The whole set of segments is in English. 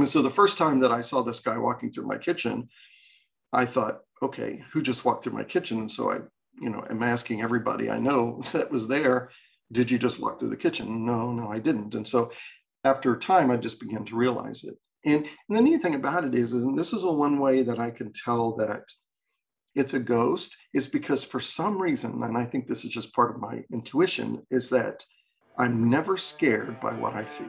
mean, so the first time that I saw this guy walking through my kitchen, I thought, okay, who just walked through my kitchen? And so I, you know, am asking everybody I know that was there, did you just walk through the kitchen? No, no, I didn't. And so after a time, I just began to realize it. And, and the neat thing about it is, and this is a one way that I can tell that it's a ghost, is because for some reason, and I think this is just part of my intuition, is that I'm never scared by what I see.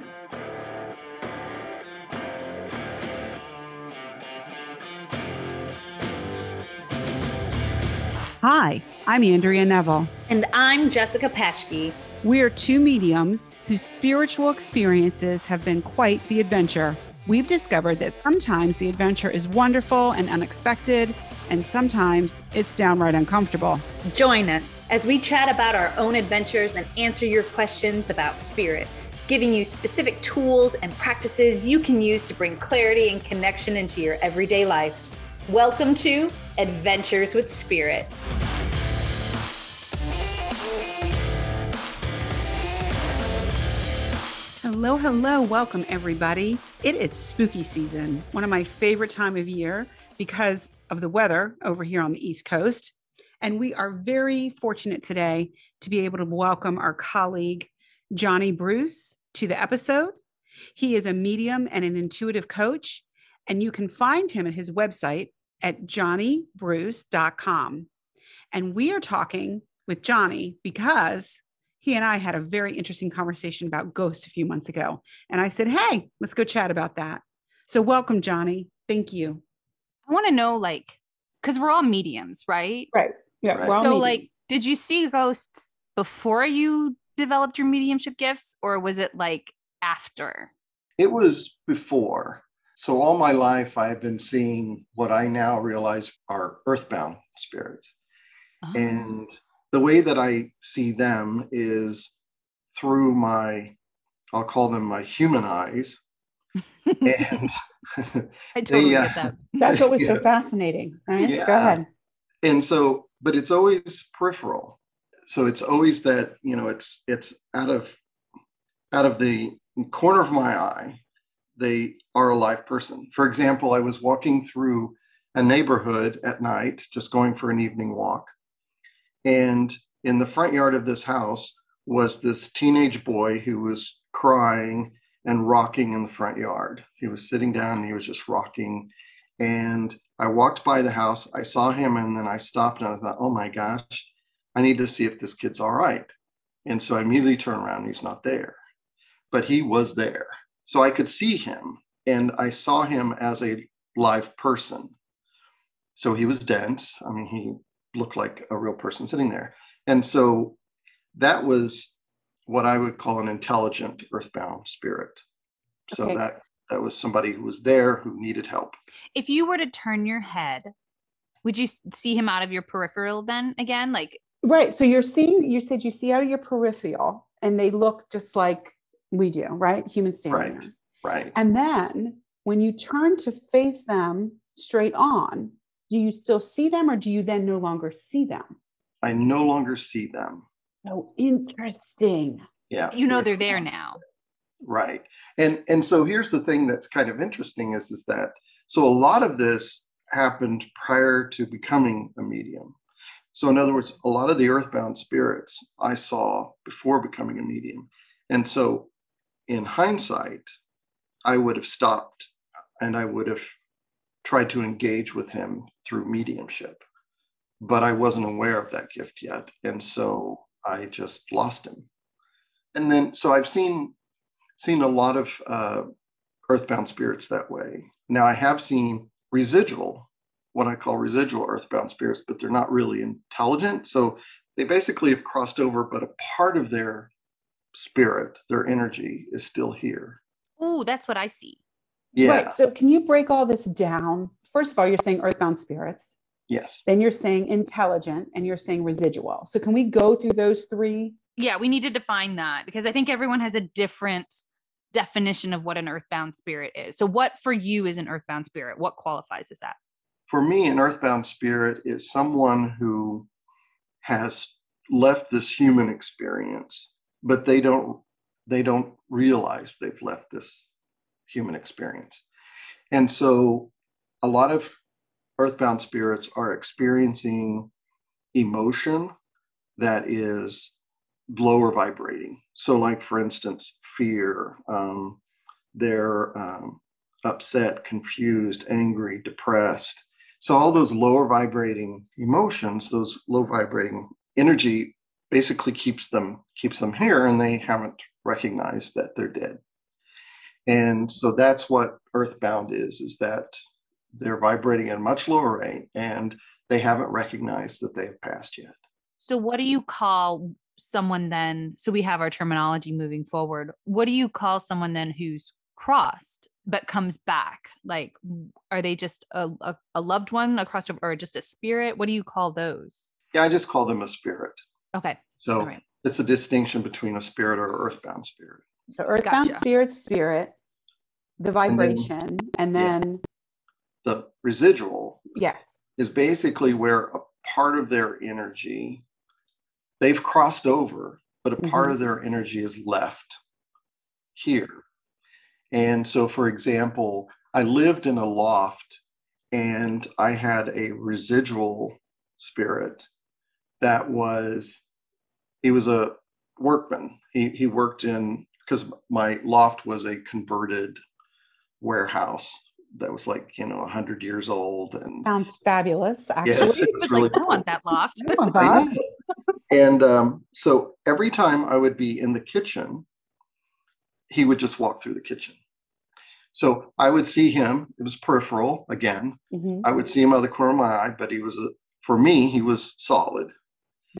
Hi, I'm Andrea Neville. And I'm Jessica Paschke. We are two mediums whose spiritual experiences have been quite the adventure. We've discovered that sometimes the adventure is wonderful and unexpected, and sometimes it's downright uncomfortable. Join us as we chat about our own adventures and answer your questions about spirit, giving you specific tools and practices you can use to bring clarity and connection into your everyday life. Welcome to Adventures with Spirit. Hello, hello, welcome everybody. It is spooky season, one of my favorite time of year because of the weather over here on the East Coast. And we are very fortunate today to be able to welcome our colleague, Johnny Bruce, to the episode. He is a medium and an intuitive coach, and you can find him at his website at johnnybruce.com. And we are talking with Johnny because he and I had a very interesting conversation about ghosts a few months ago. And I said, hey, let's go chat about that. So, welcome, Johnny. Thank you. I want to know, like, because we're all mediums, right? Right. Yeah. Right. We're all so, mediums. like, did you see ghosts before you developed your mediumship gifts, or was it like after? It was before. So all my life, I've been seeing what I now realize are earthbound spirits. Oh. And the way that I see them is through my, I'll call them my human eyes. and I totally uh, get that. that's what was so Yeah. fascinating. Right? Yeah. Go ahead. and so but it's always peripheral so it's always that you know it's it's out of out of the corner of my eye they are a live person for example i was walking through a neighborhood at night just going for an evening walk and in the front yard of this house was this teenage boy who was crying and rocking in the front yard he was sitting down and he was just rocking and I walked by the house, I saw him, and then I stopped and I thought, oh my gosh, I need to see if this kid's all right. And so I immediately turned around, he's not there, but he was there. So I could see him, and I saw him as a live person. So he was dense. I mean, he looked like a real person sitting there. And so that was what I would call an intelligent earthbound spirit. So Okay. that that was somebody who was there who needed help. If you were to turn your head, would you see him out of your peripheral then again? Like, Right. So you're seeing, you said you see out of your peripheral and they look just like we do, right? Human standing. Right. Right. And then when you turn to face them straight on, do you still see them or do you then no longer see them? I no longer see them. Oh, interesting. Yeah. you know they're there now. Right. And and so here's the thing that's kind of interesting is is that so a lot of this happened prior to becoming a medium. So in other words, a lot of the earthbound spirits I saw before becoming a medium. And so in hindsight, I would have stopped and I would have tried to engage with him through mediumship. But I wasn't aware of that gift yet. And so I just lost him. And then so I've seen seen a lot of uh, earthbound spirits that way. Now I have seen residual, what I call residual earthbound spirits, but they're not really intelligent. So they basically have crossed over, but a part of their spirit, their energy, is still here. Oh, that's what I see. Yeah. Right. So can you break all this down? First of all, you're saying earthbound spirits, Yes. then you're saying intelligent, and you're saying residual. So can we go through those three? Yeah, we need to define that because I think everyone has a different definition of what an earthbound spirit is. So, what for you is an earthbound spirit? What qualifies as that? For me, an earthbound spirit is someone who has left this human experience, but they don't they don't realize they've left this human experience. And so a lot of earthbound spirits are experiencing emotion that is lower vibrating. So, like for instance, fear, um, they're um, upset, confused, angry, depressed. So, all those lower vibrating emotions, those low vibrating energy, basically keeps them keeps them here, and they haven't recognized that they're dead. And so that's what earthbound is: is that they're vibrating at a much lower rate, and they haven't recognized that they've passed yet. So, what do you call someone then? So, we have our terminology moving forward. What do you call someone then who's crossed but comes back? Like, are they just a, a, a loved one across, or just a spirit? What do you call those? Yeah, I just call them a spirit. Okay. So, right. it's a distinction between a spirit or earthbound spirit. So, earthbound gotcha. spirit, spirit, the vibration, and then, and then yeah. the residual. Yes. Is basically where a part of their energy they've crossed over, but a part mm-hmm. of their energy is left here. And so, for example, I lived in a loft and I had a residual spirit that was, he was a workman. He, he worked in, because my loft was a converted warehouse that was like you know 100 years old and sounds fabulous actually yes, it was really like cool. i want that loft and um, so every time I would be in the kitchen, he would just walk through the kitchen. So I would see him. It was peripheral again. Mm-hmm. I would see him out of the corner of my eye, but he was a, for me he was solid.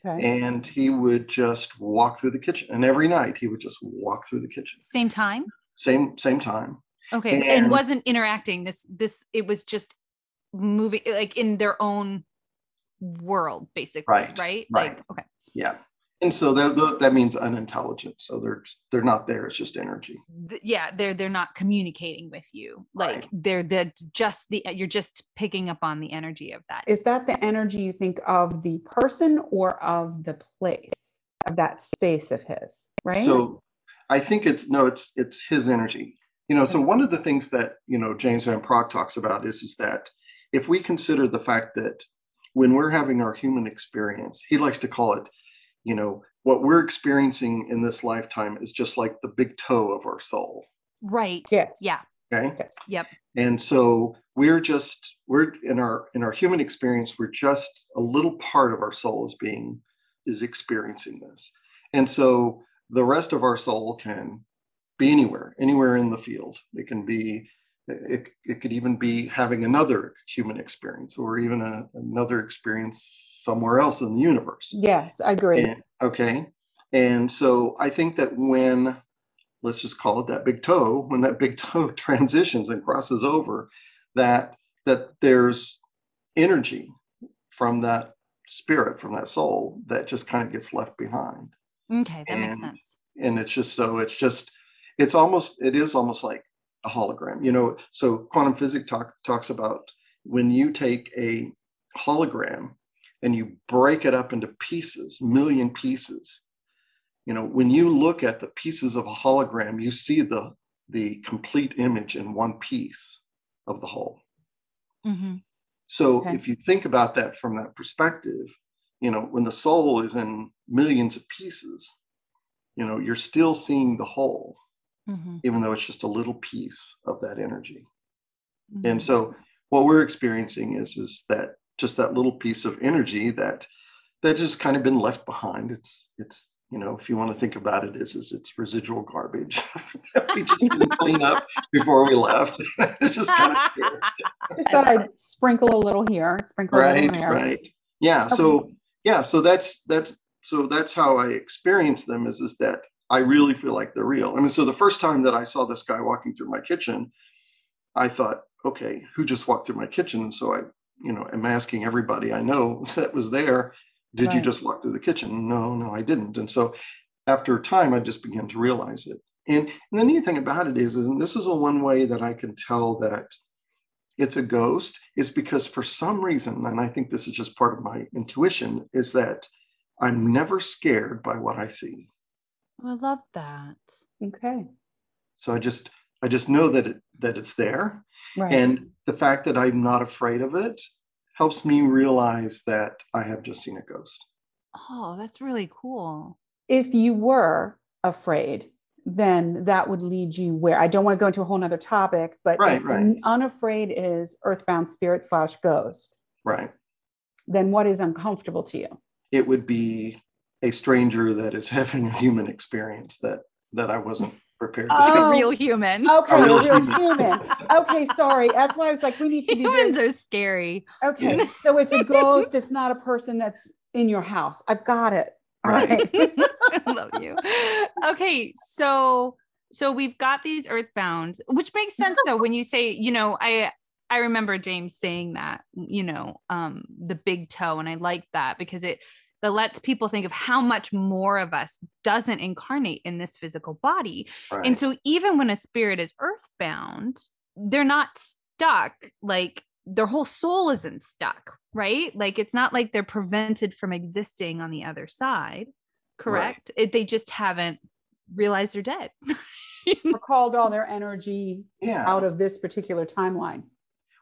Okay. And he would just walk through the kitchen, and every night he would just walk through the kitchen. Same time. Same same time. Okay, and, and wasn't interacting. This this it was just moving like in their own world, basically. Right. Right. Right. Like okay. Yeah. And so that, that means unintelligent. So they're they're not there. It's just energy. Yeah, they're they're not communicating with you. Like right. they're they're just the you're just picking up on the energy of that. Is that the energy you think of the person or of the place of that space of his? Right. So I think it's no, it's it's his energy. You know, so one of the things that you know James Van Praagh talks about is is that if we consider the fact that when we're having our human experience, he likes to call it you know what we're experiencing in this lifetime is just like the big toe of our soul. Right. Yes. Yeah. Okay? Yes. yep. And so we're just we're in our in our human experience we're just a little part of our soul is being is experiencing this. And so the rest of our soul can be anywhere anywhere in the field. It can be it, it could even be having another human experience or even a, another experience somewhere else in the universe. Yes, I agree. And, okay. And so I think that when, let's just call it that big toe, when that big toe transitions and crosses over, that that there's energy from that spirit, from that soul that just kind of gets left behind. Okay, that and, makes sense. And it's just so it's just it's almost it is almost like a hologram. You know, so quantum physics talk, talks about when you take a hologram and you break it up into pieces, million pieces. You know, when you look at the pieces of a hologram, you see the the complete image in one piece of the whole. Mm-hmm. So okay. if you think about that from that perspective, you know, when the soul is in millions of pieces, you know, you're still seeing the whole, mm-hmm. even though it's just a little piece of that energy. Mm-hmm. And so what we're experiencing is is that just that little piece of energy that that just kind of been left behind. It's it's you know if you want to think about it, is is it's residual garbage that we just didn't clean up before we left. it's just kind of just thought I'd sprinkle a little here, sprinkle right, a little here. Right. Yeah. Okay. So yeah. So that's that's so that's how I experience them. Is is that I really feel like they're real. I mean, so the first time that I saw this guy walking through my kitchen, I thought, okay, who just walked through my kitchen? And so I you know, am asking everybody I know that was there, did right. you just walk through the kitchen? No, no, I didn't. And so after a time, I just began to realize it. And, and the neat thing about it is, is, and this is a one way that I can tell that it's a ghost, is because for some reason, and I think this is just part of my intuition, is that I'm never scared by what I see. Oh, I love that. Okay. So I just I just know that it, that it's there, Right. And the fact that I'm not afraid of it helps me realize that I have just seen a ghost. Oh, that's really cool. if you were afraid, then that would lead you where I don't want to go into a whole nother topic, but Right, if right. unafraid is earthbound spirit slash ghost, Right. then what is uncomfortable to you? It would be a stranger that is having a human experience that that I wasn't prepared Oh. a real human. Okay, A real human. human. Okay, sorry. That's why I was like, we need to be very- Humans are scary. okay. So it's a ghost. It's not a person that's in your house. I've got it. All Right. right. I love you. Okay, so so we've got these earthbound, which makes sense though when you say, you know, I I remember James saying that, you know, um the big toe and I like that because it that lets people think of how much more of us doesn't incarnate in this physical body. Right. And so even when a spirit is earthbound, they're not stuck like their whole soul isn't stuck, right? Like it's not like they're prevented from existing on the other side, correct? It, they just haven't realized they're dead. Or called all their energy yeah. out of this particular timeline.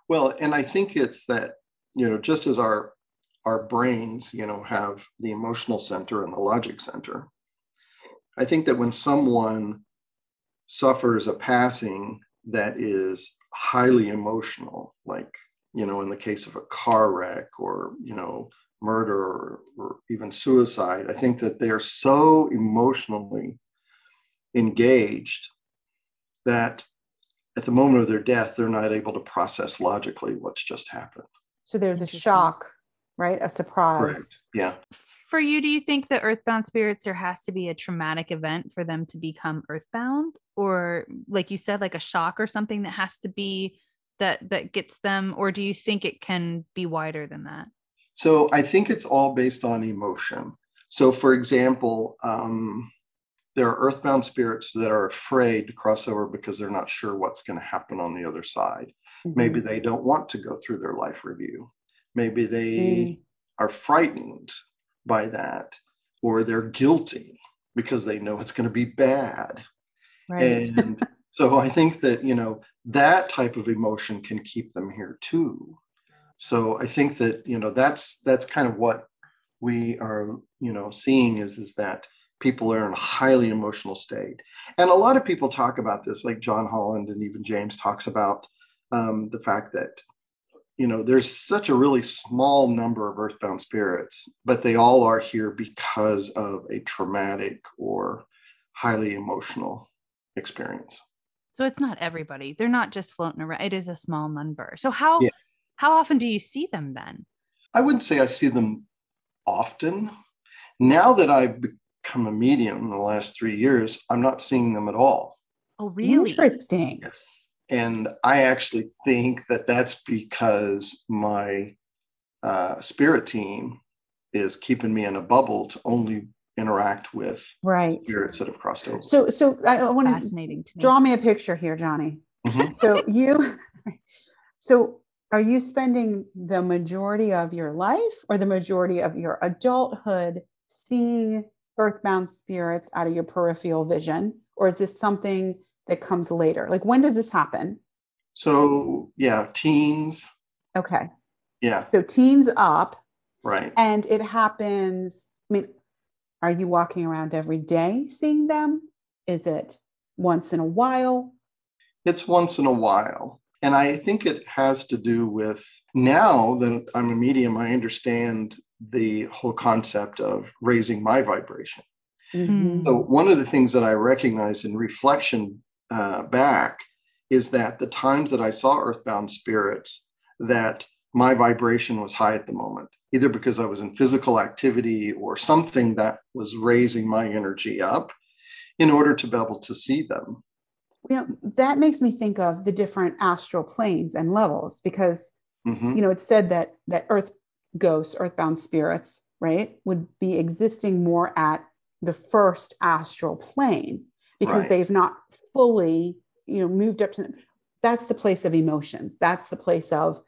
Well, and I think it's that, you know, just as our our brains, you know, have the emotional center and the logic center, I think that when someone suffers a passing that is highly emotional, like, you know, in the case of a car wreck or, you know, murder or, or even suicide, I think that they're so emotionally engaged that at the moment of their death, they're not able to process logically what's just happened. So there's a shock, right? A surprise. Correct. Yeah. for you, do you think that earthbound spirits there has to be a traumatic event for them to become earthbound? Or like you said, like a shock or something that has to be that that gets them, or do you think it can be wider than that? So I think it's all based on emotion. So, for example, um, there are earthbound spirits that are afraid to cross over because they're not sure what's going to happen on the other side. Maybe Mhm. they don't want to go through their life review. Maybe they Mm. are frightened by that, or they're guilty because they know it's going to be bad. Right. And so I think that, you know, that type of emotion can keep them here too. So I think that, you know, that's that's kind of what we are, you know, seeing is is that people are in a highly emotional state. And a lot of people talk about this, like John Holland and even James talks about um, the fact that, you know, there's such a really small number of earthbound spirits, but they all are here because of a traumatic or highly emotional experience. So it's not everybody. They're not just floating around. It is a small number. So how Yeah. how often do you see them then? I wouldn't say I see them often. Now that I've become a medium in the last three years, I'm not seeing them at all. Oh, really? Interesting. Yes. And I actually think that that's because my uh, spirit team is keeping me in a bubble to only interact with Right. spirits that have crossed over. So, so I, I want to Fascinating to me. draw me a picture here, Johnny. Mhm. So you, so are you spending the majority of your life or the majority of your adulthood seeing earthbound spirits out of your peripheral vision? Or is this something that comes later? Like when does this happen? So, yeah, teens. Okay. Yeah, So teens up right. and it happens. I mean, are you walking around every day seeing them? Is it once in a while? It's once in a while. And I think it has to do with now that I'm a medium, I understand the whole concept of raising my vibration. Mhm. So, one of the things that I recognize in reflection uh, back is that the times that I saw earthbound spirits, that my vibration was high at the moment, either because I was in physical activity or something that was raising my energy up in order to be able to see them. you know that makes me think of the different astral planes and levels because Mhm. you know it's said that that earth ghosts earthbound spirits right would be existing more at the first astral plane because Right. they've not fully you know moved up to that's the place of emotion that's the place of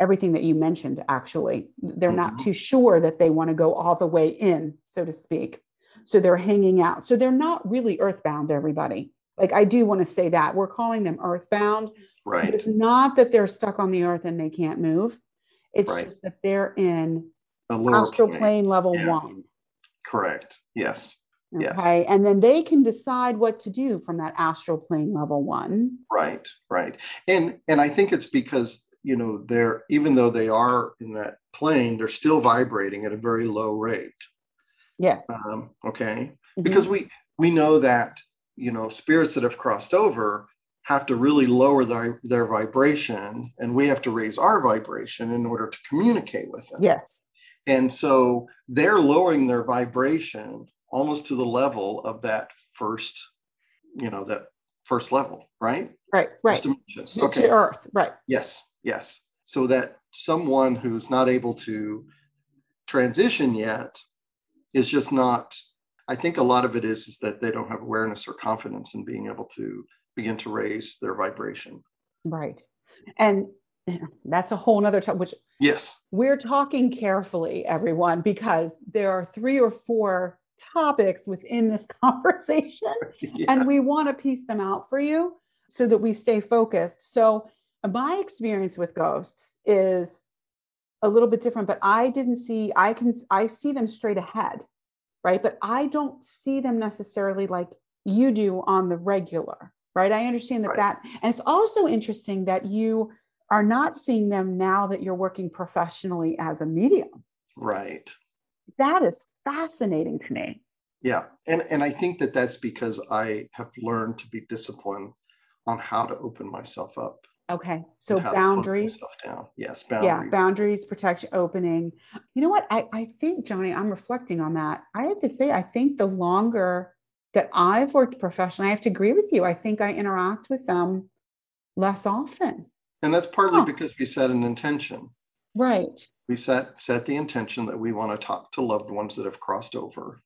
everything that you mentioned actually they're not Mhm. too sure that they want to go all the way in so to speak so they're hanging out so they're not really earthbound everybody like i do want to say that we're calling them earthbound right It's not that they're stuck on the earth and they can't move. It's Right. just that they're in a lower astral plane. plane level Yeah. one. correct yes Yes. Okay. And then they can decide what to do from that astral plane level one. right right and and i think it's because you know they're even though they are in that plane they're still vibrating at a very low rate Yes. um, okay Mhm. because we we know that you know spirits that have crossed over have to really lower their, their vibration and we have to raise our vibration in order to communicate with them yes. and so they're lowering their vibration almost to the level of that first you know that first level right Right. Right. To- okay To earth. Right. Yes, yes. So that someone who's not able to transition yet is just not. I think a lot of it is is that they don't have awareness or confidence in being able to begin to raise their vibration. Right. And that's a whole nother topic, which Yes, we're talking carefully, everyone, because there are three or four topics within this conversation. yeah. and we want to piece them out for you so that we stay focused. So, my experience with ghosts is a little bit different, but I didn't see, I can, I see them straight ahead, right? But I don't see them necessarily like you do on the regular, right? I understand that Right. that, and it's also interesting that you are not seeing them now that you're working professionally as a medium. right. That is fascinating to me. Yeah, and and I think that that's because I have learned to be disciplined on how to open myself up. Okay. So, and how to close boundaries. Yes, yeah boundaries. boundaries protection opening you know what I, I think johnny i'm reflecting on that i have to say i think the longer that i've worked professionally i have to agree with you i think i interact with them less often and that's partly Huh. because we set an intention. right we set set the intention that we want to talk to loved ones that have crossed over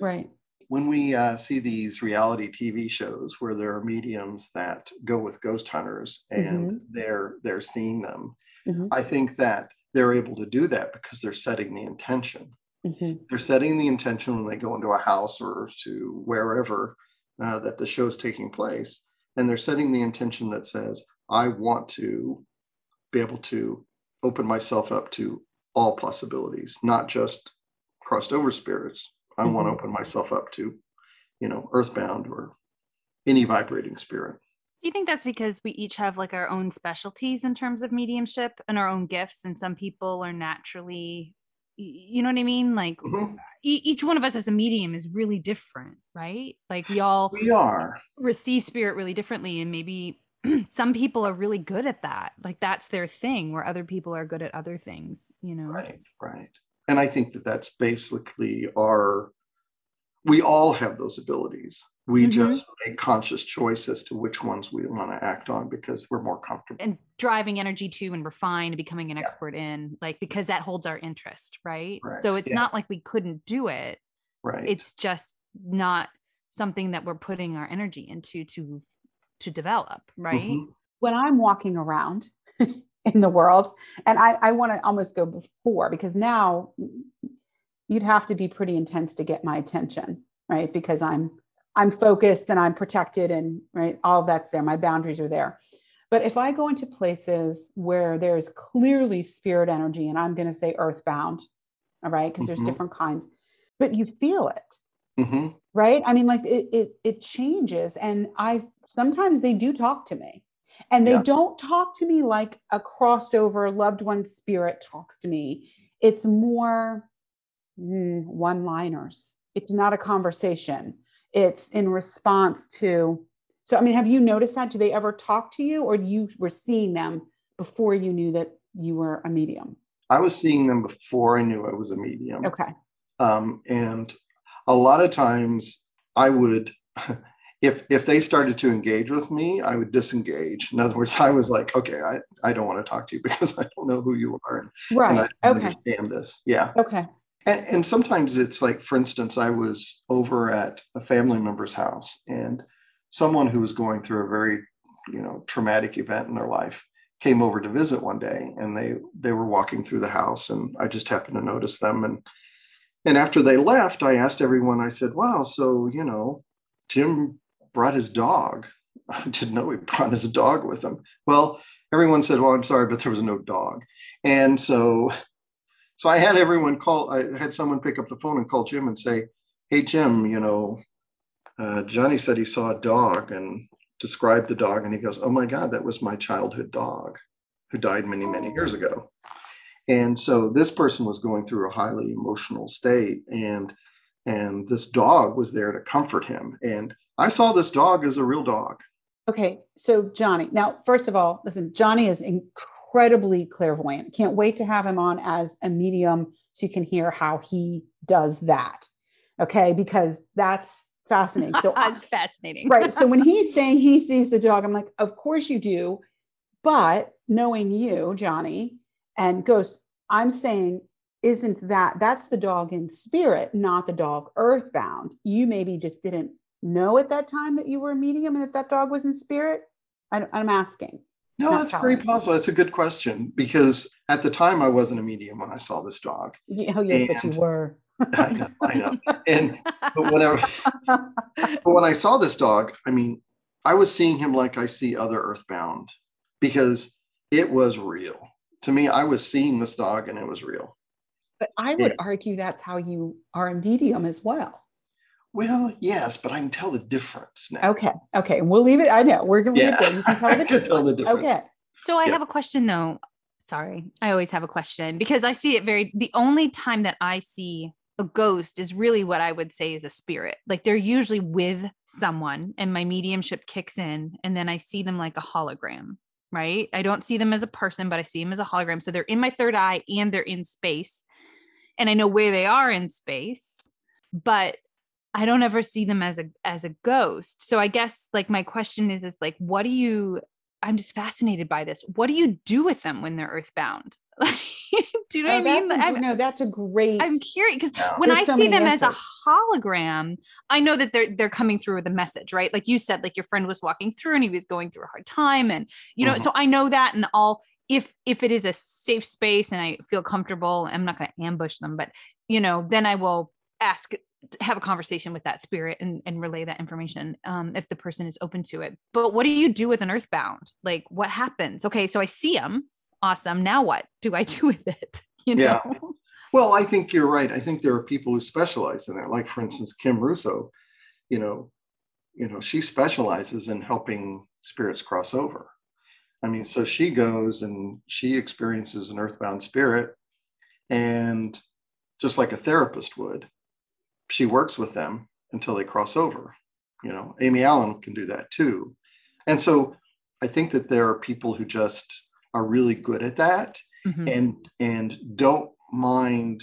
right when we uh, see these reality tv shows where there are mediums that go with ghost hunters and they're they're seeing them Mhm. i think that they're able to do that because they're setting the intention Mhm. they're setting the intention when they go into a house or to wherever uh, that the show's taking place and they're setting the intention that says i want to be able to open myself up to all possibilities not just crossed over spirits i want to open myself up to you know earthbound or any vibrating spirit Do you think that's because we each have like our own specialties in terms of mediumship and our own gifts, and some people are naturally, you know what I mean? Like Mhm. e- each one of us as a medium is really different, right? Like we all we are receive spirit really differently, and maybe some people are really good at that. Like that's their thing, where other people are good at other things, you know? Right, right. And I think that that's basically our, we all have those abilities. We Mhm. just make conscious choice as to which ones we want to act on because we're more comfortable. And driving energy to and refine and becoming an Yeah. expert in, like, because that holds our interest, right? Correct, So it's yeah. not like we couldn't do it. right. it's just not something that we're putting our energy into to to develop right Mhm. when i'm walking around in the world and i, I want to almost go before because now you'd have to be pretty intense to get my attention right because i'm i'm focused and i'm protected and right all that's there my boundaries are there but if i go into places where there's clearly spirit energy and i'm going to say earthbound all right because Mhm. there's different kinds but you feel it Mhm. right? I mean like it it, it changes and i sometimes they do talk to me and they Yeah. don't talk to me like a crossed over loved one spirit talks to me. It's more one liners it's not a conversation. It's in response to so i mean have you noticed that? Do they ever talk to you or you were seeing them before you knew that you were a medium? I was seeing them before I knew I was a medium. okay. Um, and a lot of times I would, if if they started to engage with me, I would disengage. In other words, I was like, okay, I, I don't want to talk to you because I don't know who you are and, and I right don't okay understand this. Yeah. okay And, and sometimes it's like, for instance, I was over at a family member's house and someone who was going through a very, you know, traumatic event in their life came over to visit one day and they they were walking through the house and I just happened to notice them and and after they left, I asked everyone, I said, wow, so you know, Jim brought his dog. I didn't know he brought his dog with him. Well, everyone said, Well, I'm sorry, but there was no dog. And so so I had everyone call, I had someone pick up the phone and call Jim and say, Hey Jim, you know, uh, Johnny said he saw a dog and described the dog. And he goes, Oh my God, that was my childhood dog who died many, many years ago. And so this person was going through a highly emotional state. And and this dog was there to comfort him. And I saw this dog as a real dog. Okay, so Johnny. Now, first of all, listen, Johnny is incredibly clairvoyant. Can't wait to have him on as a medium so you can hear how he does that. Okay, because that's fascinating. So that's fascinating. right. So when he's saying he sees the dog, I'm like, of course you do. But knowing you, Johnny, and Ghost, I'm saying, isn't that that's the dog in spirit, not the dog earthbound? You maybe just didn't know at that time that you were a medium and that that dog was in spirit. I, am asking. No, that's very possible. That's a good question because at the time I wasn't a medium when I saw this dog. Oh, yes, but you were. I know, I know. And but whenever, but when I saw this dog, I mean, I was seeing him like I see other earthbound because it was real to me. I was seeing this dog and it was real. But I would argue that's how you are a medium as well. Well, yes, but I can tell the difference now. Okay. Okay. We'll leave it. I know. We're going to leave it You can tell the difference. tell the difference. Okay. So I have a question though. Sorry. I always have a question because I see it very, the only time that I see a ghost is really what I would say is a spirit. Like they're usually with someone and my mediumship kicks in and then I see them like a hologram, right? I don't see them as a person, but I see them as a hologram. So they're in my third eye and they're in space. And I know where they are in space, but I don't ever see them as a as a ghost. So I guess like my question is is like what do you I'm just fascinated by this. What do you do with them when they're earthbound? do you know oh, what I mean? A, no, that's a great. I'm curious because yeah. when There's I so see them answers. as a hologram, I know that they're they're coming through with a message, right? Like you said, like your friend was walking through and he was going through a hard time, and you know, mm-hmm. so I know that, and all if if it is a safe space and I feel comfortable, I'm not going to ambush them, but you know, then I will ask have a conversation with that spirit and, and relay that information um, if the person is open to it. But what do you do with an earthbound? Like what happens? Okay, so I see them. Awesome. Now what do I do with it? You know? Yeah. Well, I think you're right. I think there are people who specialize in that. Like for instance, Kim Russo, you know, you know, she specializes in helping spirits cross over. I mean, so she goes and she experiences an earthbound spirit and just like a therapist would, she works with them until they cross over. You know, Amy Allen can do that too. And so I think that there are people who just are really good at that mm-hmm. and and don't mind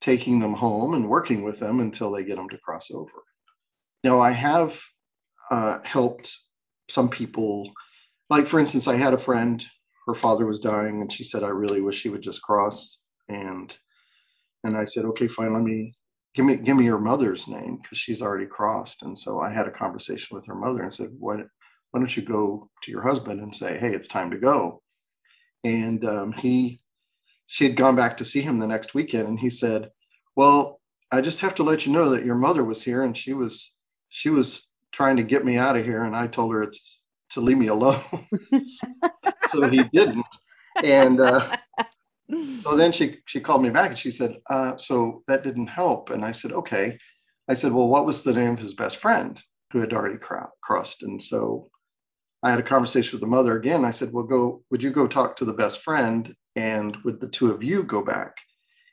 taking them home and working with them until they get them to cross over. Now I have uh, helped some people, like for instance, I had a friend, her father was dying, and she said, "I really wish he would just cross." And and I said, "Okay, fine. Let me give me give me your mother's name because she's already crossed and so i had a conversation with her mother and said why, why don't you go to your husband and say hey it's time to go and um, he she had gone back to see him the next weekend and he said well i just have to let you know that your mother was here and she was she was trying to get me out of here and i told her it's to leave me alone so he didn't and uh, so then she she called me back and she said, uh, "So that didn't help." And I said, "Okay." I said, "Well, what was the name of his best friend who had already crossed?" And so I had a conversation with the mother again. I said, "Well, go. Would you go talk to the best friend, and would the two of you go back?"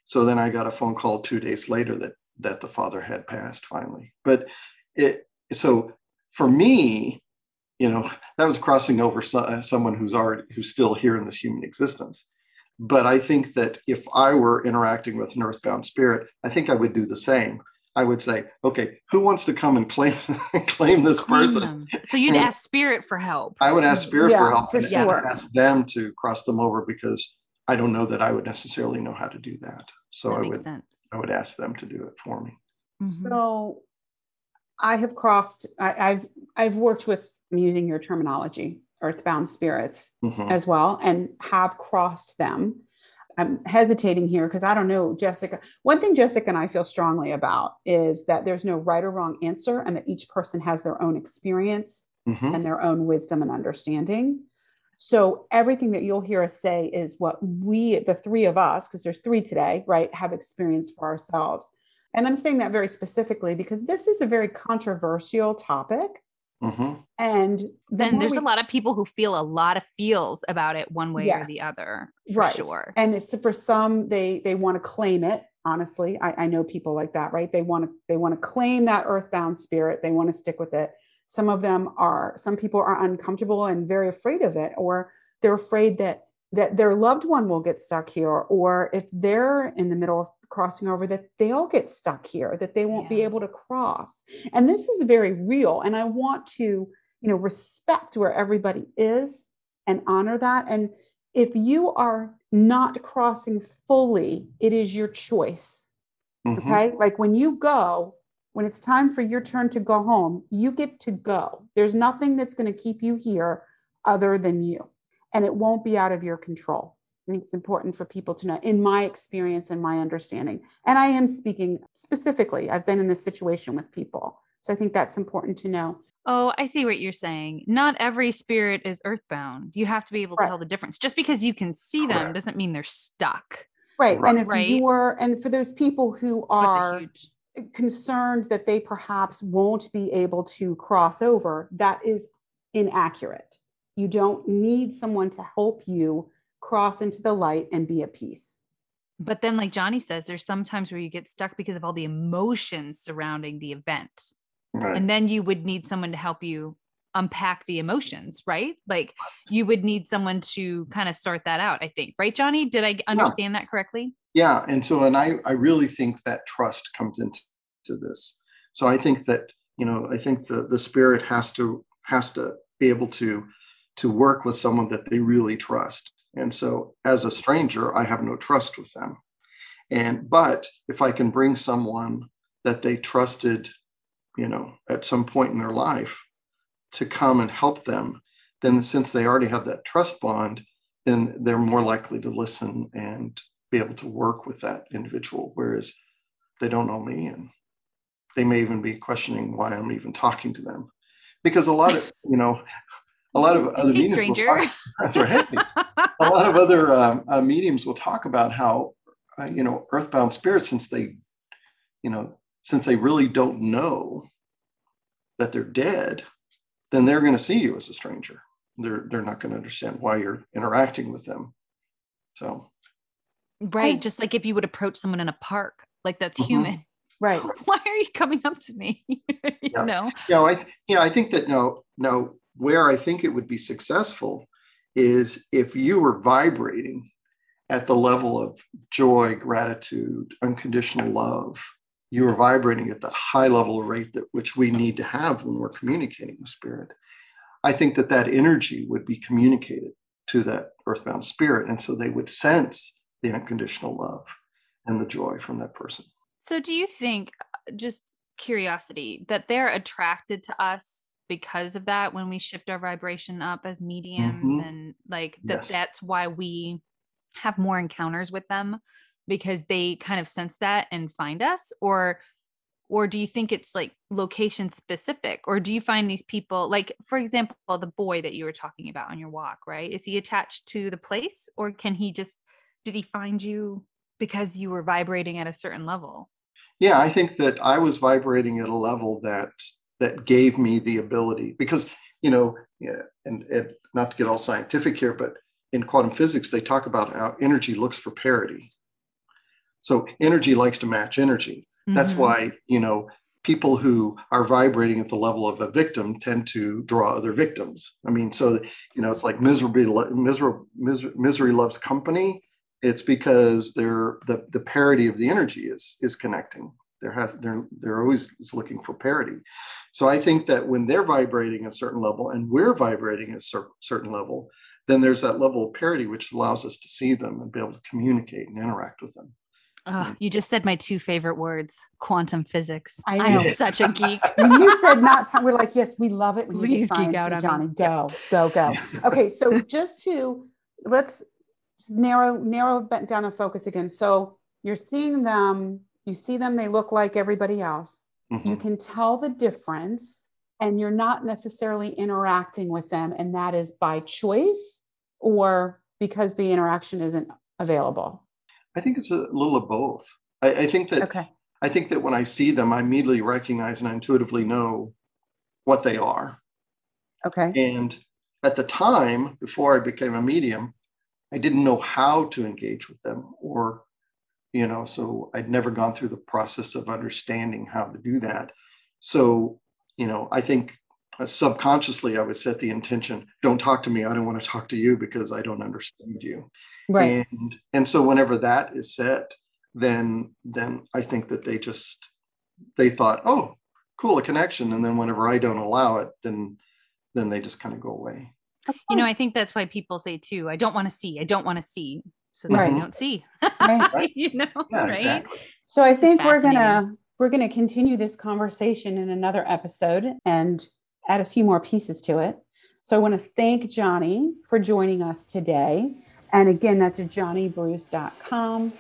So then I got a phone call two days later that that the father had passed finally. But it so for me, you know, that was crossing over so, uh, someone who's already who's still here in this human existence but I think that if I were interacting with an earthbound spirit, I think I would do the same. I would say, okay, who wants to come and claim claim this claim person? Them. So you'd and ask spirit for help. I would ask spirit yeah, for help for and sure. ask them to cross them over because I don't know that I would necessarily know how to do that. So that I would sense. I would ask them to do it for me. Mm-hmm. So I have crossed. I, I've I've worked with using your terminology earthbound spirits mm-hmm. as well and have crossed them. I'm hesitating here because I don't know, Jessica. One thing Jessica and I feel strongly about is that there's no right or wrong answer and that each person has their own experience Mhm. and their own wisdom and understanding. So everything that you'll hear us say is what we, the three of us, because there's three today, right, have experienced for ourselves. And I'm saying that very specifically because this is a very controversial topic. Mhm. And the and there's we- a lot of people who feel a lot of feels about it one way or the other for right. sure. And it's for some they they want to claim it honestly. I, I know people like that right? They want to they want to claim that earthbound spirit. They want to stick with it. Some of them are some people are uncomfortable and very afraid of it or they're afraid that that their loved one will get stuck here or if they're in the middle of crossing over that they'll get stuck here that they won't be able to cross. And this is very real and i want to you know respect where everybody is and honor that. And if you are not crossing fully it is your choice Mhm. okay? Like when you go when it's time for your turn to go home you get to go. There's nothing that's going to keep you here other than you and it won't be out of your control i think it's important for people to know in my experience and my understanding and i am speaking specifically i've been in this situation with people so i think that's important to know oh i see what you're saying not every spirit is earthbound you have to be able to tell the difference just because you can see them Correct. doesn't mean they're stuck right, Right. and if Right. you were, and for those people who are huge concerned that they perhaps won't be able to cross over, that is inaccurate. You don't need someone to help you cross into the light and be at peace. but then like johnny says there's some times where you get stuck because of all the emotions surrounding the event Right. and then you would need someone to help you unpack the emotions right like you would need someone to kind of sort that out i think right johnny did i understand that correctly Yeah, and so and I I really think that trust comes into to this. So I think that you know I think the the spirit has to has to be able to to work with someone that they really trust. And so as a stranger, I have no trust with them. And but if I can bring someone that they trusted, you know, at some point in their life to come and help them, then since they already have that trust bond, then they're more likely to listen and be able to work with that individual. Whereas they don't know me and they may even be questioning why I'm even talking to them. Because a lot of, you know, a lot of other hey mediums will stranger talk- that's right. A lot of other um, uh, mediums will talk about how, uh, you know, earthbound spirits, since they, you know, since they really don't know that they're dead, then they're going to see you as a stranger. They're they're not going to understand why you're interacting with them. So right s- just like if you would approach someone in a park like that's Mhm. human Right. why are you coming up to me you Yeah. know Yeah, I th- yeah, I think that no, now where I think it would be successful is if you were vibrating at the level of joy, gratitude, unconditional love. You were vibrating at that high level rate that which we need to have when we're communicating with spirit. I think that that energy would be communicated to that earthbound spirit, and so they would sense the unconditional love and the joy from that person. So, do you think, uh, just curiosity, that they're attracted to us because of that when we shift our vibration up as mediums Mhm. and like that Yes. that's why we have more encounters with them because they kind of sense that and find us? Or or do you think it's like location specific? Or do you find these people like for example the boy that you were talking about on your walk right? Is he attached to the place? Or can he just did he find you because you were vibrating at a certain level? Yeah, I think that I was vibrating at a level that that gave me the ability because you know, and, and not to get all scientific here, but in quantum physics they talk about how energy looks for parity. So energy likes to match energy. That's Mhm. why you know people who are vibrating at the level of a victim tend to draw other victims. I mean, so you know, it's like misery, misery, misery, misery loves company. It's because they're the the parity of the energy is is connecting. There has they're they're always looking for parity. So I think that when they're vibrating a certain level and we're vibrating at a cer- certain level, then there's that level of parity which allows us to see them and be able to communicate and interact with them. Ugh, hmm. you just said my two favorite words quantum physics I i'm such a geek when you said not some, we're like, yes, we love it. When you Please geek out and on me. Johnny, go, go, go. Okay, so just to let's just narrow narrow down and focus again. So you're seeing them, you see them, they look like everybody else. You Mhm. can tell the difference and you're not necessarily interacting with them, and that is by choice or because the interaction isn't available? I think it's a little of both. I, I think that Okay. I think that when I see them, I immediately recognize and I intuitively know what they are. Okay. And at the time, before I became a medium, I didn't know how to engage with them or, you know, so I'd never gone through the process of understanding how to do that. So, you know, I think uh, subconsciously I would set the intention don't talk to me. I don't want to talk to you because I don't understand you. Right. And, and so whenever that is set, then then I think that they just they thought, oh, cool, a connection. And then whenever I don't allow it, then then they just kind of go away. You know, I think that's why people say too, I don't want to see, I don't want to see. So that Right. you don't see. Right. you know, Yeah, right? exactly. So I This think we're gonna we're gonna continue this conversation in another episode and add a few more pieces to it. So I want to thank Johnny for joining us today. And again, that's johnnybruce.com.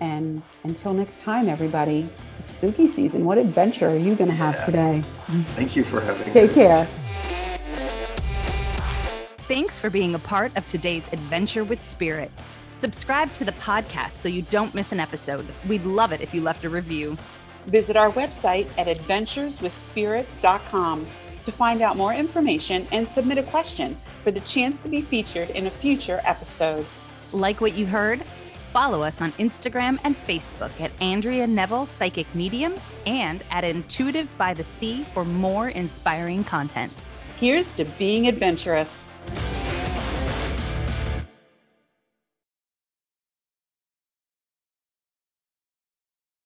And until next time, everybody, it's spooky season. What adventure are you going to have Yeah. today? Thank you for having Take me. Take care. Thanks for being a part of today's adventure with spirit. Subscribe to the podcast so you don't miss an episode. We'd love it if you left a review. Visit our website at adventureswithspirit.com to find out more information and submit a question for the chance to be featured in a future episode. Like what you heard? Follow us on Instagram and Facebook at Andrea Neville Psychic Medium and at Intuitive by the Sea for more inspiring content. Here's to being adventurous.